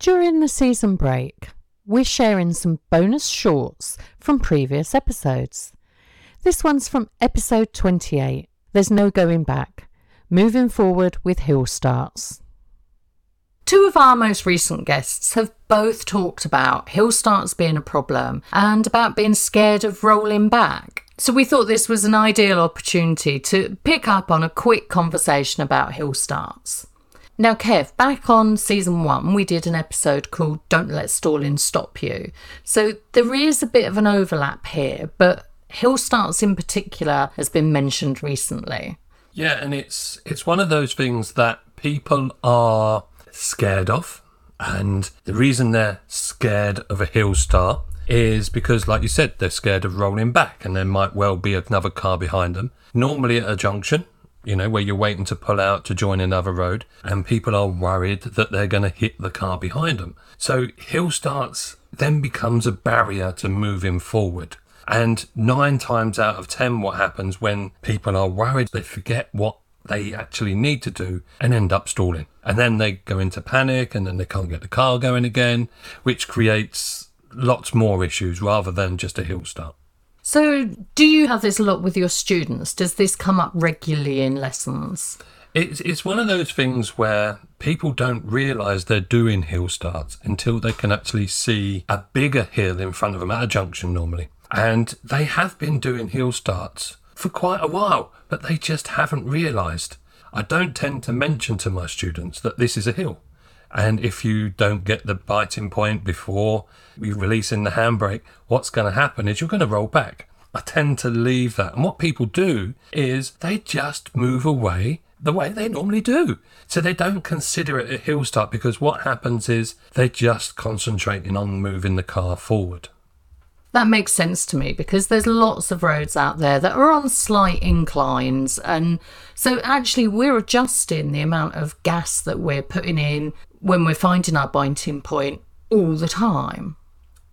During the season break, we're sharing some bonus shorts from previous episodes. This one's from episode 28. There's no going back. Moving forward with hill starts. Two of our most recent guests have both talked about hill starts being a problem and about being scared of rolling back. So we thought this was an ideal opportunity to pick up on a quick conversation about hill starts. Now, Kev, back on season one, we did an episode called Don't Let Stalling Stop You. So there is a bit of an overlap here, but hill starts in particular has been mentioned recently. Yeah, and it's it's one of those things that people are scared of. And the reason they're scared of a hill start is because, like you said, they're scared of rolling back and there might well be another car behind them. Normally at a junction, you know, where you're waiting to pull out to join another road, and people are worried that they're going to hit the car behind them. So hill starts then becomes a barrier to moving forward. And nine times out of ten, what happens when people are worried, they forget what they actually need to do and end up stalling. And then they go into panic and then they can't get the car going again, which creates lots more issues rather than just a hill start. So, do you have this a lot with your students? Does this come up regularly in lessons? It's, it's one of those things where people don't realise they're doing hill starts until they can actually see a bigger hill in front of them at a junction normally. And they have been doing hill starts for quite a while, but they just haven't realised. I don't tend to mention to my students that this is a hill. And if you don't get the biting point before we release in the handbrake, what's going to happen is you're going to roll back. I tend to leave that. And what people do is they just move away the way they normally do. So they don't consider it a hill start because what happens is they're just concentrating on moving the car forward. That makes sense to me because there's lots of roads out there that are on slight inclines. And so actually, we're adjusting the amount of gas that we're putting in when we're finding our biting point all the time.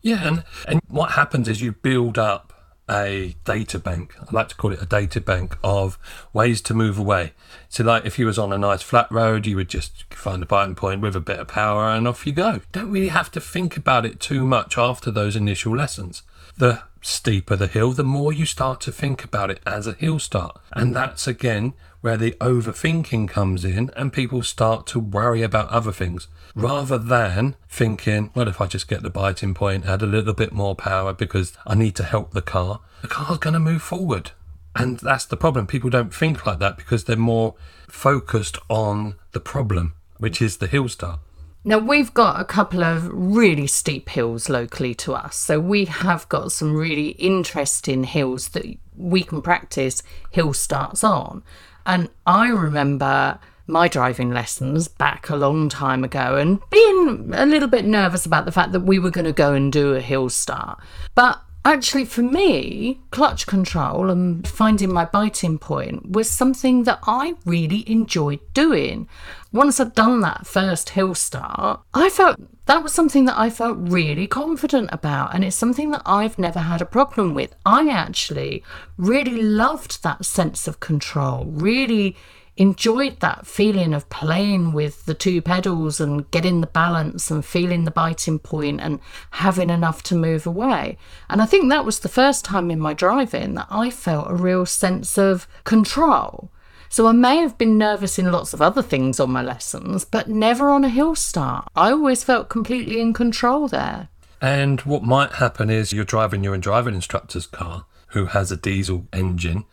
Yeah, and, and what happens is you build up a data bank. I like to call it a data bank of ways to move away. So, like if you was on a nice flat road, you would just find a biting point with a bit of power, and off you go. Don't really have to think about it too much after those initial lessons. The steeper the hill, the more you start to think about it as a hill start, and that's again where the overthinking comes in, and people start to worry about other things rather than thinking, well, if I just get the biting point, add a little bit more power because I need to help the car, the car's going to move forward. And that's the problem. People don't think like that because they're more focused on the problem, which is the hill start. Now, we've got a couple of really steep hills locally to us. So, we have got some really interesting hills that we can practice hill starts on. And I remember my driving lessons back a long time ago and being a little bit nervous about the fact that we were going to go and do a hill start. But actually, for me, clutch control and finding my biting point was something that I really enjoyed doing. Once I'd done that first hill start, I felt that was something that I felt really confident about, and it's something that I've never had a problem with. I actually really loved that sense of control, really enjoyed that feeling of playing with the two pedals and getting the balance and feeling the biting point and having enough to move away. And I think that was the first time in my driving that I felt a real sense of control. So I may have been nervous in lots of other things on my lessons, but never on a hill start. I always felt completely in control there. And what might happen is you're driving your driving instructor's car who has a diesel engine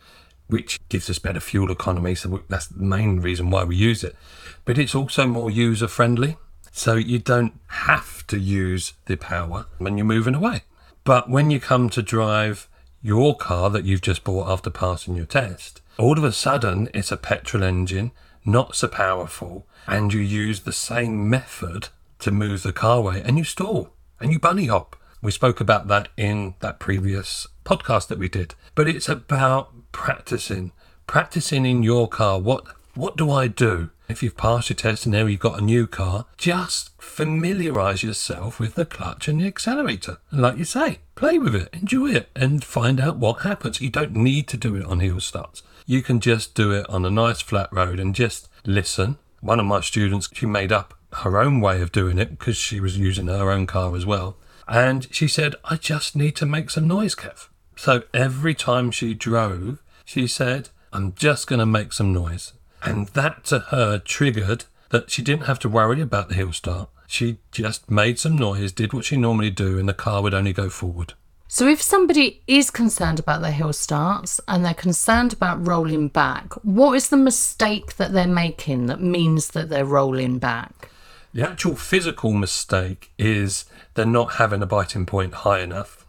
which gives us better fuel economy. So that's the main reason why we use it. But it's also more user friendly. So you don't have to use the power when you're moving away. But when you come to drive your car that you've just bought after passing your test, all of a sudden it's a petrol engine, not so powerful, and you use the same method to move the car away and you stall and you bunny hop. We spoke about that in that previous podcast that we did. But it's about practicing, practicing in your car. What what do I do? If you've passed your test and now you've got a new car, just familiarize yourself with the clutch and the accelerator. And like you say, play with it, enjoy it, and find out what happens. You don't need to do it on hill starts. You can just do it on a nice flat road and just listen. One of my students, she made up her own way of doing it because she was using her own car as well. And she said, I just need to make some noise, Kev. So every time she drove, she said, I'm just going to make some noise. And that to her triggered that she didn't have to worry about the hill start. She just made some noise, did what she normally do, and the car would only go forward. So, if somebody is concerned about their hill starts and they're concerned about rolling back, what is the mistake that they're making that means that they're rolling back? The actual physical mistake is they're not having a biting point high enough,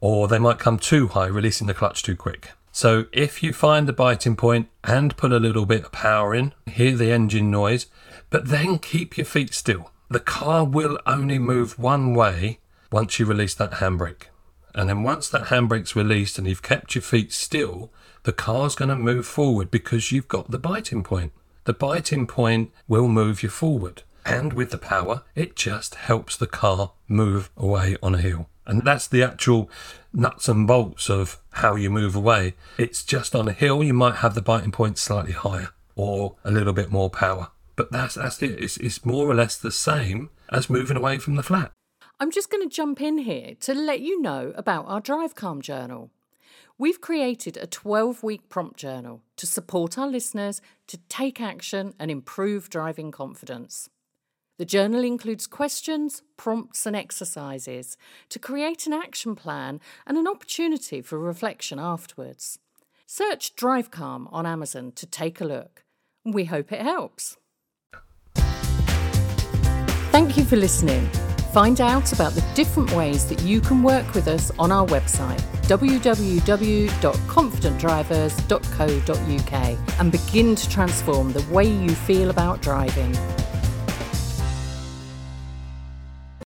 or they might come too high, releasing the clutch too quick. So if you find the biting point and put a little bit of power in, hear the engine noise, but then keep your feet still. The car will only move one way once you release that handbrake. And then once that handbrake's released and you've kept your feet still, the car's going to move forward because you've got the biting point. The biting point will move you forward. And with the power, it just helps the car move away on a hill. And that's the actual nuts and bolts of how you move away. It's just on a hill, you might have the biting point slightly higher or a little bit more power. But that's, that's it. It's, it's more or less the same as moving away from the flat. I'm just going to jump in here to let you know about our Drive Calm Journal. We've created a 12 week prompt journal to support our listeners to take action and improve driving confidence. The journal includes questions, prompts, and exercises to create an action plan and an opportunity for reflection afterwards. Search Drive Calm on Amazon to take a look. We hope it helps. Thank you for listening. Find out about the different ways that you can work with us on our website www.confidentdrivers.co.uk and begin to transform the way you feel about driving.